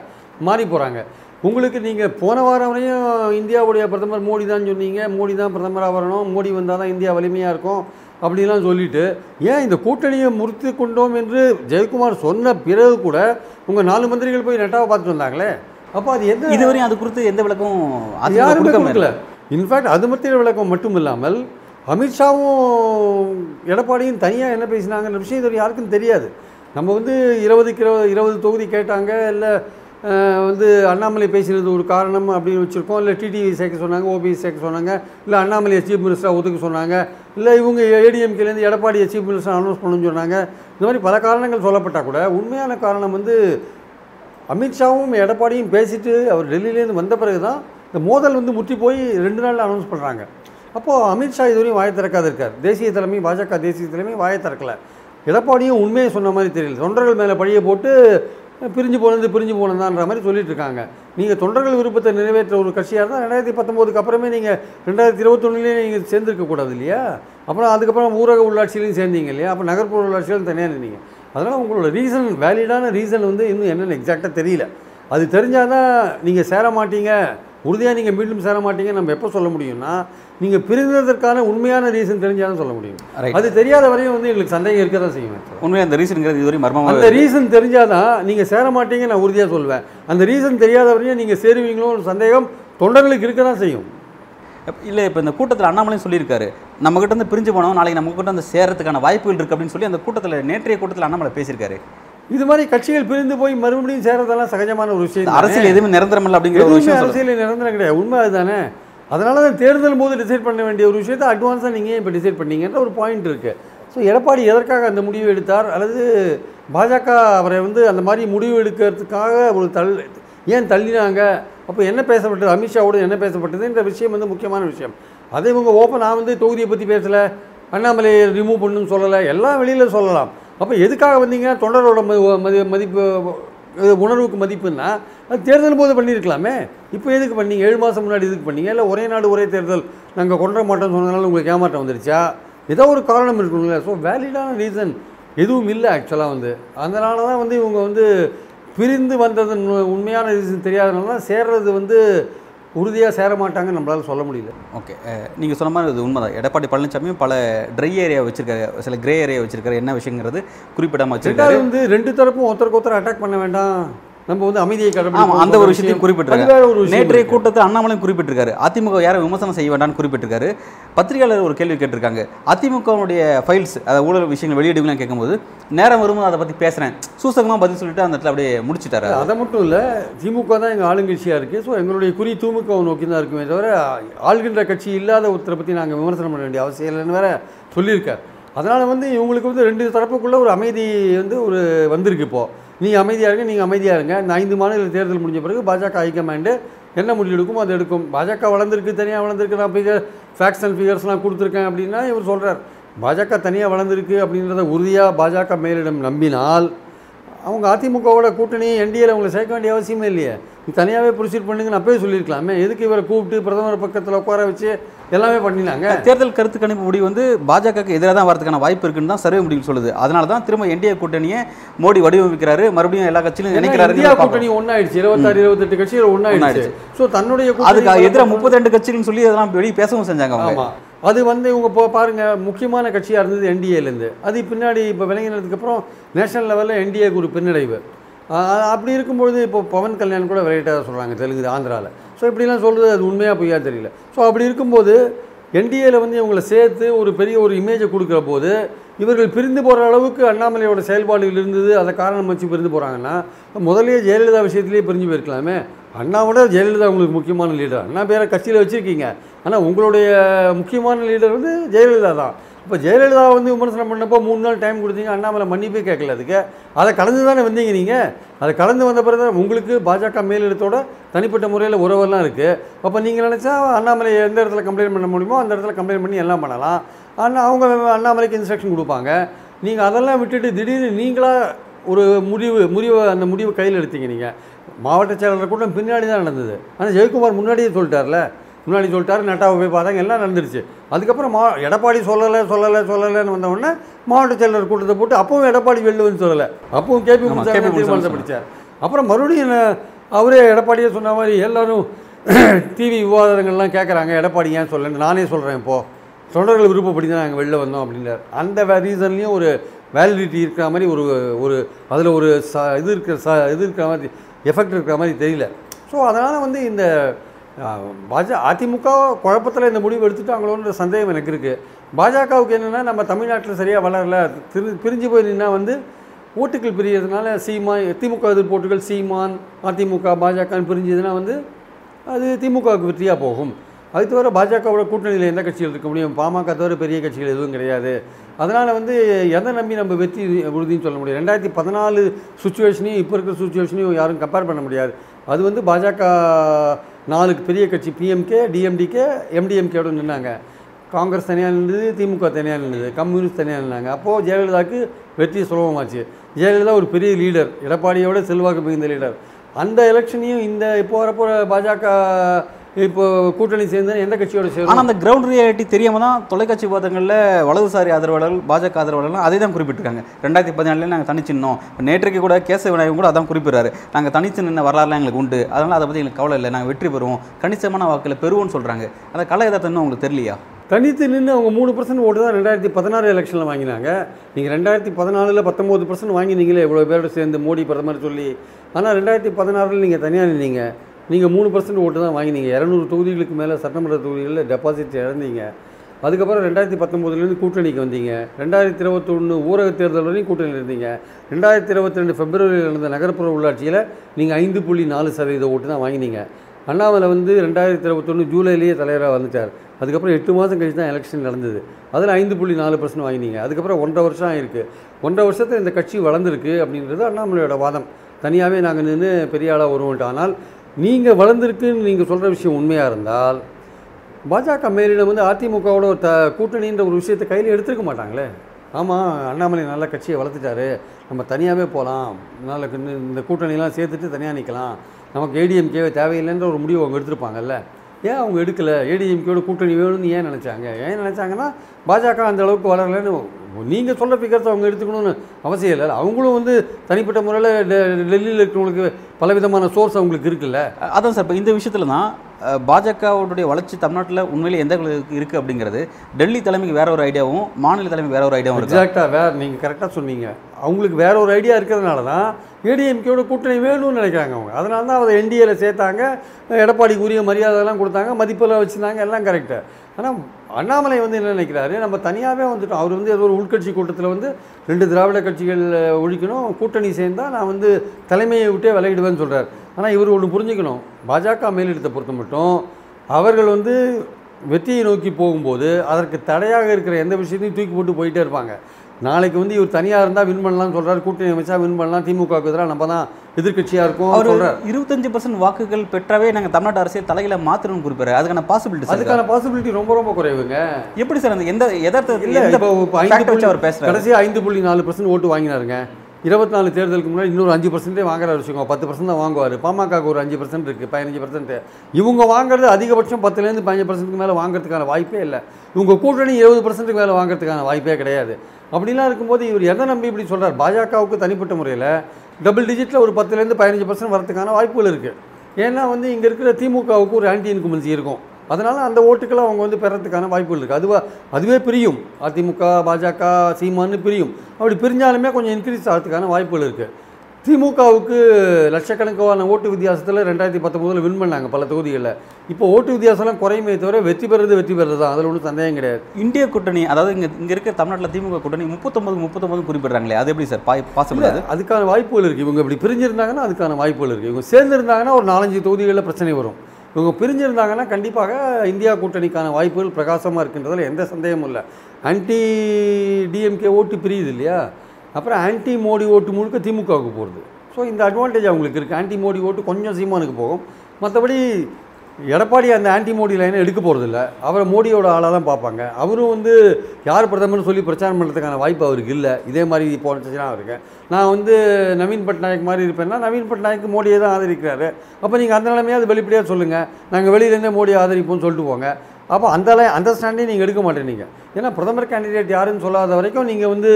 மாறி போகிறாங்க உங்களுக்கு நீங்கள் போன வாரம் வரையும் இந்தியாவுடைய பிரதமர் மோடி தான் சொன்னீங்க. மோடி தான் பிரதமராக வரணும். மோடி வந்தால் தான் இந்தியா வலிமையாக இருக்கும். அப்படிலாம் சொல்லிட்டு ஏன் இந்த கூட்டணியை முறித்து கொண்டோம்? என்று ஜெயக்குமார் சொன்ன பிறகு கூட உங்கள் நாலு மந்திரிகள் போய் நெட்டாவை பார்த்துட்டு வந்தாங்களே. அப்போ அது எந்த இதுவரையும் அது குறித்து எந்த விளக்கமும் யாருமே கொடுக்கல. இன்ஃபேக்ட் அது மத்திய விளக்கம் மட்டும் இல்லாமல் அமித்ஷாவும் எடப்பாடியும் தனியாக என்ன பேசினாங்கன்ற விஷயம் இது யாருக்கும் தெரியாது. நம்ம வந்து இருபதுக்கு இருபது இருபது தொகுதி கேட்டாங்க இல்லை வந்து அண்ணாமலை பேசினது ஒரு காரணம் அப்படின்னு வச்சுருக்கோம். இல்லை டிடிவி சேர்க்க சொன்னாங்க ஓபிஎஸ் சேர்க்க சொன்னாங்க இல்லை அண்ணாமலையை சீஃப் மினிஸ்டராக ஒதுக்க சொன்னாங்க இல்லை இவங்க ஏடிஎம்கேலேருந்து எடப்பாடியை சீஃப் மினிஸ்டர் அனௌன்ஸ் பண்ணணும்னு சொன்னாங்க. இந்த மாதிரி பல காரணங்கள் சொல்லப்பட்டால் கூட உண்மையான காரணம் வந்து அமித்ஷாவும் எடப்பாடியும் பேசிட்டு அவர் டெல்லியிலேருந்து வந்த பிறகு தான் இந்த மோதல் வந்து முற்றி போய் ரெண்டு நாளில் அனௌன்ஸ் பண்ணுறாங்க அப்போது அமித்ஷா இதுவரையும் வாயை திறக்காது இருக்கார். தேசிய தலைமை பாஜக தேசிய தலைமை வாயை திறக்கலை. எடப்பாடியும் உண்மையை சொன்ன மாதிரி தெரியல. தொண்டர்கள் மேலே பழியை போட்டு பிரிஞ்சு போனது பிரிஞ்சு போனதான்ற மாதிரி சொல்லிட்டு இருக்காங்க நீங்கள் தொண்டர்கள் விருப்பத்தை நிறைவேற்ற ஒரு கட்சியாக இருந்தால் ரெண்டாயிரத்தி பத்தொம்போதுக்கு அப்புறமே நீங்கள் ரெண்டாயிரத்தி இருபத்தொன்னுலேயே நீங்கள் சேர்ந்துருக்க கூடாது இல்லையா? அப்புறம் அதுக்கப்புறம் ஊரக உள்ளாட்சியிலையும் சேர்ந்தீங்க இல்லையா? அப்போ நகர்ப்புற உள்ளாட்சியிலும் தனியாக இருந்தீங்க அதனால் உங்களோட ரீசன் வேலிடான ரீசன் வந்து இன்னும் என்னென்னு எக்ஸாக்டாக தெரியல. அது தெரிஞ்சால் தான் நீங்கள் சேர மாட்டீங்க. உறுதியாக நீங்கள் மீண்டும் சேர மாட்டீங்க நம்ம எப்போ சொல்ல முடியும்னா நீங்கள் பிரிந்ததற்கான உண்மையான ரீசன் தெரிஞ்சாலும் சொல்ல முடியும். அது தெரியாத வரையும் வந்து எங்களுக்கு சந்தேகம் இருக்க தான் செய்யும். உண்மையாக அந்த ரீசனுங்கிறது இதுவரை மர்மமாக அந்த ரீசன் தெரிஞ்சாதான் நீங்கள் சேர மாட்டீங்க நான் உறுதியாக சொல்வேன். அந்த ரீசன் தெரியாத வரையும் நீங்கள் சேருவீங்களோன்னு சந்தேகம் தொண்டர்களுக்கு இருக்க தான் செய்யும். இல்லை இப்போ இந்த கூட்டத்தில் அண்ணாமலையும் சொல்லியிருக்காரு. நம்ம கிட்ட இருந்து பிரிஞ்சு போனோம் நாளைக்கு நம்ம கிட்ட வந்து சேரத்துக்கான வாய்ப்புகள் இருக்குது அப்படின்னு சொல்லி அந்த கூட்டத்தில் நேற்றைய கூட்டத்தில் அண்ணாமலை பேசியிருக்காரு. இது மாதிரி கட்சிகள் பிரிந்து போய் மறுபடியும் சேரதெல்லாம் சகஜமான ஒரு விஷயம். அரசியல் எதுவுமே நிரந்தரம் இல்லை அப்படிங்கிற ஒரு விஷயம் சொல்லுது. அரசியலில் நிரந்தரம் கிடையாது. உண்மை அதுதானே? அதனால தான் தேர்தல் போது டிசைட் பண்ண வேண்டிய ஒரு விஷயத்தை அட்வான்ஸாக நீங்கள் இப்போ டிசைட் பண்ணீங்கன்ற ஒரு பாயிண்ட் இருக்குது ஸோ எடப்பாடி எதற்காக அந்த முடிவு எடுத்தார்? அல்லது பாஜக அவரை வந்து அந்த மாதிரி முடிவு எடுக்கிறதுக்காக ஒரு தள் ஏன் தள்ளினாங்க? அப்போ என்ன பேசப்பட்டது? அமித்ஷாவோட என்ன பேசப்பட்டதுன்ற விஷயம் வந்து முக்கியமான விஷயம். அதே இவங்க ஓப்பன் நான் வந்து தொகுதியை பற்றி பேசலை. அண்ணாமலையை ரிமூவ் பண்ணுன்னு சொல்லலை. எல்லாம் வெளியில் சொல்லலாம். அப்போ எதுக்காக வந்தீங்க? தொண்டரோட மதி- மதிப்பு உணர்வுக்கு மதிப்புன்னா அது தேர்தல் போது பண்ணியிருக்கலாமே இப்போ எதுக்கு பண்ணீங்க? ஏழு மாதம் முன்னாடி எதுக்கு பண்ணீங்க? இல்லை ஒரே நாடு ஒரே தேர்தல் நாங்கள் கொண்ட மாட்டோம்னு சொன்னதுனால உங்களுக்கு ஏமாற்றம் வந்துருச்சா? ஏதோ ஒரு காரணம் இருக்குங்களா ஸோ வேலிடான ரீசன் எதுவும் இல்லை ஆக்சுவலாக வந்து. அதனால தான் வந்து இவங்க வந்து பிரிந்து வந்தது உண்மையான ரீசன் தெரியாதனால தான் சேர்றது வந்து உறுதியாக சேர மாட்டாங்கன்னு நம்மளால சொல்ல முடியல. ஓகே. நீங்கள் சொன்ன மாதிரி இது உண்மைதான். எடப்பாடி பழனிசாமியும் பல ட்ரை ஏரியா வச்சிருக்காரு சில கிரே ஏரியா வச்சிருக்காரு. என்ன விஷயங்கிறது குறிப்பிடாமல் வச்சிருக்காரு. வந்து ரெண்டு தரப்பும் ஒருத்தருக்கு ஒருத்தர் அட்டாக் பண்ண வேண்டாம். நம்ம வந்து அமைதியை கடைபிடிக்கணும் அந்த ஒரு விஷயத்தையும். குறிப்பிட்டிருக்காரு அது நேற்றைய இருக்கு. கூட்டத்தில் அண்ணாமலையும் குறிப்பிட்டிருக்காரு. அதிமுக யாரும் விமர்சனம் செய்ய வேண்டாம்னு குறிப்பிட்டிருக்காரு. பத்திரிகையாளர் ஒரு கேள்வி கேட்டிருக்காங்க. அதிமுகவுடைய ஃபைல்ஸ் அதாவது ஊழல் விஷயங்கள் வெளியிடுவீங்கன்னு கேட்கும்போது நேரம் வரும்போது அதை பற்றி பேசுகிறேன் சூசகமாக பதில் சொல்லிட்டு அந்த இடத்துல அப்படியே முடிச்சிட்டாரு அதை மட்டும் இல்லை திமுக தான் எங்கள் ஆளுங்கட்சியாக இருக்குது ஸோ எங்களுடைய குறி திமுகவை நோக்கி தான் இருக்குமே தவிர ஆள்கின்ற கட்சி இல்லாத ஒருத்தரை பற்றி நாங்கள் விமர்சனம் பண்ண வேண்டிய அவசியம் இல்லைன்னு வேற சொல்லியிருக்கார். அதனால் வந்து இவங்களுக்கு வந்து ரெண்டு தரப்புக்குள்ளே ஒரு அமைதி வந்து ஒரு வந்திருக்கு இப்போது நீங்கள் அமைதியாக இருங்க நீங்கள் அமைதியாக இருங்க. இந்த ஐந்து மாநில தேர்தல் முடிஞ்ச பிறகு பாஜக ஹைகமாண்டு என்ன முடிவு எடுக்குமோ அதை எடுக்கும். பாஜக வளர்ந்துருக்கு தனியாக வளர்ந்துருக்கு. நான் ஃபிகர் ஃபேக்ஸ் அண்ட் ஃபிகர்ஸ்லாம் கொடுத்துருக்கேன் அப்படின்னா இவர் சொல்கிறார் பாஜக தனியாக வளர்ந்துருக்கு அப்படின்றத உறுதியாக பாஜக மேலிடம் நம்பினால் அவங்க அதிமுகவோட கூட்டணி என்டிஏல அவங்களை சேர்க்க வேண்டிய அவசியமே இல்லையே. நீ தனியாகவே ப்ரொசீட் பண்ணுங்கன்னு அப்பவே சொல்லியிருக்கலாமே. எதுக்கு இவரை கூப்பிட்டு பிரதமர் பக்கத்தில் உட்கார வச்சு எல்லாமே பண்ணினாங்க? தேர்தல் கருத்து கணிப்பு முடிவு வந்து பாஜகவுக்கு எதிராக தான் வரதுக்கான வாய்ப்பு இருக்குன்னு தான் சர்வே முடிவு சொல்லுது. அதனால தான் திரும்ப என்டிஏ கூட்டணியை மோடி வடிவமைக்கிறாரு. மறுபடியும் எல்லா கட்சியிலும் நினைக்கிறாரு இந்தியா கூட்டணி ஒன்றாயிடுச்சு இருபத்தாறு இருபத்தெட்டு கட்சிகள் ஒன்றாயிடுச்சு. ஸோ தன்னுடைய அதுக்கு எதிராக முப்பத்தி ரெண்டு கட்சிகள்னு சொல்லி அதெல்லாம் வெளியே பேசவும் செஞ்சாங்க அவங்க. அது வந்து இவங்க இப்போ பாருங்க முக்கியமான கட்சியாக இருந்தது என்டிஏலேருந்து அது பின்னாடி இப்போ விளங்கினதுக்கப்புறம் நேஷனல் லெவலில் என்டிஏக்கு ஒரு பின்னடைவு. அப்படி இருக்கும்பொழுது இப்போ பவன் கல்யாண் கூட வெரைட்டாக சொல்கிறாங்க தெலுங்கு ஆந்திராவில் ஸோ இப்படிலாம் சொல்கிறது அது உண்மையாக பொய்யா தெரியல. ஸோ அப்படி இருக்கும்போது என்டிஏவில் வந்து இவங்களை சேர்த்து ஒரு பெரிய ஒரு இமேஜை கொடுக்குற போது இவர்கள் பிரிந்து போகிற அளவுக்கு அண்ணாமலையோட செயல்பாடுகள் இருந்தது அதை காரணம் வச்சு பிரிந்து போகிறாங்கன்னா முதலே ஜெயலலிதா விஷயத்திலேயே பிரிஞ்சு போயிருக்கலாமே. அண்ணாவோட ஜெயலலிதா உங்களுக்கு முக்கியமான லீடர் அண்ணா பேரை கட்சியில் வச்சுருக்கீங்க. ஆனால் உங்களுடைய முக்கியமான லீடர் வந்து ஜெயலலிதா தான். இப்போ ஜெயலலிதா வந்து விமர்சனம் பண்ணப்போ மூணு நாள் டைம் கொடுத்தீங்க அண்ணாமலை மன்னிப்பே கேட்கல அதுக்கு. அதை கலந்து தானே வந்தீங்க நீங்கள் அதை கலந்து வந்த பிறகு தான் உங்களுக்கு பாஜக மேலிடத்தோட தனிப்பட்ட முறையில் உறவெல்லாம் இருக்குது அப்போ நீங்கள் நினச்சா அண்ணாமலை எந்த இடத்துல கம்ப்ளைண்ட் பண்ண முடியுமோ அந்த இடத்துல கம்ப்ளைண்ட் பண்ணி எல்லாம் பண்ணலாம். ஆனால் அவங்க அண்ணாமலைக்கு இன்ஸ்ட்ரக்ஷன் கொடுப்பாங்க. நீங்கள் அதெல்லாம் விட்டுட்டு திடீர்னு நீங்களாக ஒரு முடிவு முடிவு அந்த முடிவு கையில் எடுத்தீங்க நீங்கள் மாவட்ட செயலாளர் கூட்டம் பின்னாடி தான் நடந்தது. ஆனால் ஜெயக்குமார் முன்னாடியே சொல்லிட்டார்ல. முன்னாடி சொல்லிட்டாரு நட்டாவை போய் பார்த்தாங்க எல்லாம் நடந்துருச்சு. அதுக்கப்புறம் மா எடப்பாடி சொல்லலை சொல்லலை சொல்லலைன்னு வந்த உடனே மாவட்ட செயலர் கூட்டத்தை போட்டு அப்பவும் எடப்பாடி வெளில வந்து சொல்லலை. அப்பவும் கேபி முனுசாமி தீர்மானத்தை. பிடிச்சார். அப்புறம் மறுபடியும் அவரே எடப்பாடியே சொன்ன மாதிரி எல்லாரும் டிவி விவாதங்கள்லாம் கேட்குறாங்க எடப்பாடி ஏன் சொல்லல நானே சொல்கிறேன் இப்போது தொண்டர்கள் விருப்பப்படி தான் நாங்கள் வெளில வந்தோம் அப்படின்னார். அந்த ரீசன்லேயும் ஒரு வேலிடிட்டி இருக்கிற மாதிரி ஒரு ஒரு அதில் ஒரு ச இது இருக்கிற ச இது இருக்கிற மாதிரி எஃபெக்ட் இருக்கிற மாதிரி தெரியல. ஸோ அதனால் வந்து இந்த பாஜ அதிமுக குழப்பத்தில் இந்த முடிவு எடுத்துட்டாங்களோன்ற சந்தேகம் எனக்கு இருக்குது பாஜகவுக்கு என்னென்னா நம்ம தமிழ்நாட்டில் சரியாக வளரல. திரு பிரிஞ்சு போய் நின்னா வந்து ஓட்டுகள் பிரியறதுனால சீமா திமுக எதிர்ப்போட்டுகள் சீமான் அதிமுக பாஜகன்னு பிரிஞ்சதுன்னா வந்து அது திமுகவுக்கு வெற்றியாக போகும். அது தவிர பாஜகவோட கூட்டணியில் எந்த கட்சிகள் இருக்க முடியும்? பாமக தவிர பெரிய கட்சிகள் எதுவும் கிடையாது. அதனால் வந்து எதை நம்பி நம்ம வெற்றி உறுதின்னு சொல்ல முடியும்? ரெண்டாயிரத்தி பதினாலு சுச்சுவேஷனையும் இப்போ இருக்கிற சுச்சுவேஷனையும் யாரும் கம்பேர் பண்ண முடியாது. அது வந்து பாஜக நாலுக்கு பெரிய கட்சி பிஎம்கே டிஎம்டிகே எம்டிஎம்கேயோட நின்னாங்க. காங்கிரஸ் தனியாக நின்றுது திமுக தனியாக நின்றுது கம்யூனிஸ்ட் தனியாக நின்னாங்க. அப்போது ஜெயலலிதாவுக்கு வெற்றி சுலபமாச்சு. ஜெயலலிதா ஒரு பெரிய லீடர் எடப்பாடியோட செல்வாக்கு மிகுந்த லீடர். அந்த எலெக்ஷனையும் இந்த இப்போ வரப்போ பாஜக இப்போ கூட்டணி சேர்ந்து எந்த கட்சியோட சேரும்? ஆனால் அந்த கிரவுண்ட் ரியாலிட்டி தெரியாம தான் தொலைக்காட்சி விவாதங்களில் வலதுசாரி ஆதரவாளர்கள் பாஜக ஆதரவாளர்கள் அதே தான் குறிப்பிட்டிருக்காங்க. ரெண்டாயிரத்தி பதினாலுல நாங்கள் தனிச்சு நின்னோம். இப்போ நேற்றைக்கு கூட கேச விநாயகம் கூட அதான் குறிப்பிடுறாரு. நாங்கள் தனிச்சு நின்ன வரலாறுலாம் எங்களுக்கு உண்டு. அதனால் அதை பற்றி எங்களுக்கு கவலை இல்லை. நாங்கள் வெற்றி பெறுவோம். கணிசமான வாக்கில் பெறுவோம்னு சொல்கிறாங்க அந்த கலை எதார்த்தம் உங்களுக்கு தெரியலையா? தனித்து நின்று அவங்க மூணு பர்சன்ட் ஓட்டு தான் ரெண்டாயிரத்தி பதினாறு எலெக்ஷனில் வாங்கினாங்க. நீங்கள் ரெண்டாயிரத்தி பதினாலில் பத்தொம்போது பர்சன்ட் வாங்கினீங்களே இவ்வளோ பேரோட சேர்ந்து மோடி பிரதமர் சொல்லி. ஆனால் ரெண்டாயிரத்தி பதினாறில் நீங்கள் தனியாக நின்னீங்க. நீங்கள் மூணு பர்சன்ட் ஓட்டு தான் வாங்கினீங்க. இரநூறு தொகுதிகளுக்கு மேலே சட்டமன்ற தொகுதிகளில் டெபாசிட் இழந்தீங்க. அதுக்கப்புறம் ரெண்டாயிரத்தி பத்தொம்போதுலேருந்து கூட்டணிக்கு வந்தீங்க. ரெண்டாயிரத்தி இருபத்தொன்று ஊரக தேர்தல் வரையும் கூட்டணியில் இருந்தீங்க. ரெண்டாயிரத்தி இருபத்தி ரெண்டு பிப்ரவரியில் நடந்த நகர்ப்புற உள்ளாட்சியில் நீங்கள் ஐந்து புள்ளி நாலு சதவீத ஓட்டு தான் வாங்கினீங்க. அண்ணாமலை வந்து ரெண்டாயிரத்தி இருபத்தொன்று ஜூலைலேயே தலைவராக வந்துட்டார். அதுக்கப்புறம் எட்டு மாதம் கழிச்சு தான் எலெக்ஷன் நடந்தது. அதில் ஐந்து புள்ளி நாலு பர்சன்ட் வாங்கினீங்க. அதுக்கப்புறம் ஒன்றரை வருஷம் ஆகிருக்கு ஒன்றரை வருஷத்தில் இந்த கட்சி வளர்ந்துருக்கு அப்படின்றது அண்ணாமலையோட வாதம். தனியாகவே நாங்கள் நின்று பெரிய ஆளாக வருவோம்ட்டு ஆனால் நீங்கள் வளர்ந்துருக்குன்னு நீங்கள் சொல்கிற விஷயம் உண்மையாக இருந்தால் பாஜக மேலிடம் வந்து அதிமுகவோட த கூட்டணின்ற ஒரு விஷயத்தை கையில் எடுத்துருக்க மாட்டாங்களே. ஆமாம் அண்ணாமலை நல்ல கட்சியை வளர்த்துட்டாரு. நம்ம தனியாகவே போகலாம் நல்ல இந்த கூட்டணிலாம் சேர்த்துட்டு தனியாக நிற்கலாம் நமக்கு ஏடிஎம்கே தேவையில்லைன்ற ஒரு முடிவு அவங்க எடுத்திருப்பாங்கல்ல. ஏன் அவங்க எடுக்கலை? ஏடிஎம்கேயோட கூட்டணி வேணும்னு ஏன் நினச்சாங்க? ஏன் நினச்சாங்கன்னா பாஜக அந்த அளவுக்கு வளரலைன்னு நீங்கள் சொல்கிற ஃபிகர்ஸ் அவங்க எடுத்துக்கணும்னு அவசியம் இல்லை. அவங்களும் வந்து தனிப்பட்ட முறையில் டெல்லியில் இருக்கிறவங்களுக்கு பலவிதமான சோர்ஸ் அவங்களுக்கு இருக்குல்ல. அதான் சார். இப்போ இந்த விஷயத்துல தான் பாஜகவுடைய வளர்ச்சி தமிழ்நாட்டில் உண்மையிலே எந்த இருக்குது அப்படிங்கிறது டெல்லி தலைமைக்கு வேற ஒரு ஐடியாவும் மாநில தலைமைக்கு வேற ஒரு ஐடியாவும் இருக்கு? எக்ஸாக்டாக வேறு நீங்கள் கரெக்டாக சொன்னீங்க. அவங்களுக்கு வேற ஒரு ஐடியா இருக்கிறதுனால தான் ஏடிஎம்கேயோட கூட்டணி வேணும்னு நினைக்கிறாங்க அவங்க. அதனால தான் அதை என்டிஏல சேர்த்தாங்க எடப்பாடிக்கு உரிய மரியாதைலாம் கொடுத்தாங்க மதிப்பெல்லாம் வச்சுருந்தாங்க எல்லாம் கரெக்டு ஆனால் அண்ணாமலை வந்து என்ன நினைக்கிறாரு? நம்ம தனியாகவே வந்துட்டோம். அவர் வந்து ஏதோ ஒரு உள்கட்சி கூட்டத்தில் வந்து ரெண்டு திராவிட கட்சிகள் ஒழிக்கணும் கூட்டணி சேர்ந்தால் நான் வந்து தலைமையை விட்டே விளையிடுவேன்னு சொல்கிறார் ஆனால் இவர் ஒன்று புரிஞ்சுக்கணும். பாஜக மேலிடத்தை பொறுத்த மட்டும் அவர்கள் வந்து வெற்றியை நோக்கி போகும்போது அதற்கு தடையாக இருக்கிற எந்த விஷயத்தையும் தூக்கி போட்டு போயிட்டே இருப்பாங்க. நாளைக்கு வந்து இவர் தனியாக இருந்தால் வின் பண்ணலாம்னு சொல்றாரு. கூட்டணி அமைச்சா வின் பண்ணலாம். திமுகவுக்கு எதிராக நம்ம தான் எதிர்க்கட்சியாக இருக்கோம் அவர் சொல்கிறார் இருபத்தஞ்சு பர்சன்ட் வாக்குகள் பெற்றாவே நாங்கள் தமிழ்நாட்டு அரசியல் தலையில மாற்றணும்னு குறிப்பாரு அதுக்கான பாசிபிலிட்டி அதுக்கான பாசிபிலிட்டி ரொம்ப ரொம்ப குறைவுங்க. எப்படி சார் அந்த எந்த எதார்த்த இல்லை எந்த இப்போ இப்போ fact ஐந்து வச்சு அவர் புள்ளி பேசுறாரு? கடைசியாக ஐந்து புள்ளி நாலு பர்சன்ட் ஓட்டு வாங்கினாருங்க. இருபத்தி நாலு தேர்தலுக்கு முன்னாடி இன்னொரு அஞ்சு பர்சன்டே வாங்குறாரு. வச்சுக்கோங்க. பத்து பர்சன்ட் தான் வாங்குவார். பாமகக்கு ஒரு அஞ்சு பர்சன்ட் இருக்குது பதினஞ்சு பர்சன்ட் இவங்க வாங்குறது அதிகபட்சம் பத்துலேருந்து பதினஞ்சு பர்சன்ட்டுக்கு மேலே வாங்குறதுக்கான வாய்ப்பே இல்லை. இவங்க கூட்டணி இருபது பர்சன்ட்டுக்கு மேலே வாங்குறதுக்கான வாய்ப்பே கிடையாது. அப்படிலாம் இருக்கும்போது இவர் எதை நம்பி இப்படி சொல்கிறார் பாஜகவுக்கு தனிப்பட்ட முறையில் டபுள் டிஜிட்டில் ஒரு பத்துலேருந்து பதினஞ்சு பர்சன்ட் வரதுக்கான வாய்ப்புகள் இருக்குது ஏன்னா வந்து இங்கே இருக்கிற திமுகவுக்கு ஒரு ஆன்டி இன்குமன்சி இருக்கும். அதனால் அந்த ஓட்டுக்களை அவங்க வந்து பெறத்துக்கான வாய்ப்புகள் இருக்குது அதுவா அதுவே பிரியும். அதிமுக பாஜக சீமான்னு பிரியும். அப்படி பிரிஞ்சாலுமே கொஞ்சம் இன்க்ரீஸ் ஆகிறதுக்கான வாய்ப்புகள் இருக்குது திமுகவுக்கு லட்சக்கணக்கான ஓட்டு வித்தியாசத்தில் ரெண்டாயிரத்தி பத்தொம்போதில் வின் பண்ணாங்க பல தொகுதிகளில். இப்போ ஓட்டு வித்தியாசம்லாம் குறையுமே தவிர வெற்றி பெறுறது வெற்றி பெறுறது தான் அதில் ஒன்றும் சந்தேகம் கிடையாது. இந்திய கூட்டணி அதாவது இங்க இங்க இருக்க தமிழ்நாட்டில் திமுக கூட்டணி முப்பத்தொன்பது முப்பத்தொன்பது குறிப்பிடுறாங்களே அது எப்படி சார்? பாசிபிள் அது? அதுக்கான வாய்ப்புகள் இருக்குது இவங்க இப்படி பிரிஞ்சிருந்தாங்கன்னா அதுக்கான வாய்ப்புகள் இருக்குது இவங்க சேர்ந்திருந்தாங்கன்னா ஒரு நாலஞ்சு தொகுதிகளில் பிரச்சனை வரும். இவங்க பிரிஞ்சிருந்தாங்கன்னா கண்டிப்பாக இந்தியா கூட்டணிக்கான வாய்ப்புகள் பிரகாசமாக இருக்கின்றதில் எந்த சந்தேகமும் இல்லை. ஆன்டி டிஎம்கே ஓட்டு பிரியுது இல்லையா? அப்புறம் ஆன்டி மோடி ஓட்டு முழுக்க திமுகவுக்கு போகிறது ஸோ இந்த அட்வான்டேஜ் அவங்களுக்கு இருக்குது ஆன்டி மோடி ஓட்டு கொஞ்சம் சீமானுக்கு போகும். மற்றபடி எடப்பாடி அந்த ஆன்டி மோடி லைனை எடுக்க போகிறதில்ல அவரை மோடியோட ஆளாக தான் பார்ப்பாங்க. அவரும் வந்து யார் பிரதமர்னு சொல்லி பிரச்சாரம் பண்ணுறதுக்கான வாய்ப்பு அவருக்கு இல்லை. இதே மாதிரி போனச்சுன்னா இருக்கேன் நான் வந்து நவீன் பட்நாயக் மாதிரி இருப்பேன்னா நவீன் பட்நாயக் மோடியை தான் ஆதரிக்கிறாரு. அப்போ நீங்கள் அந்த நிலைமையாவது வெளிப்படையாக சொல்லுங்கள் நாங்கள் வெளியிலேருந்தே மோடியை ஆதரிப்போம்னு சொல்லிட்டு போங்க. அப்போ அந்த லை- அந்த ஸ்டாண்டே நீங்கள் எடுக்க மாட்டேனீங்க ஏன்னா பிரதமர் கேண்டிடேட் யாருன்னு சொல்லாத வரைக்கும் நீங்கள் வந்து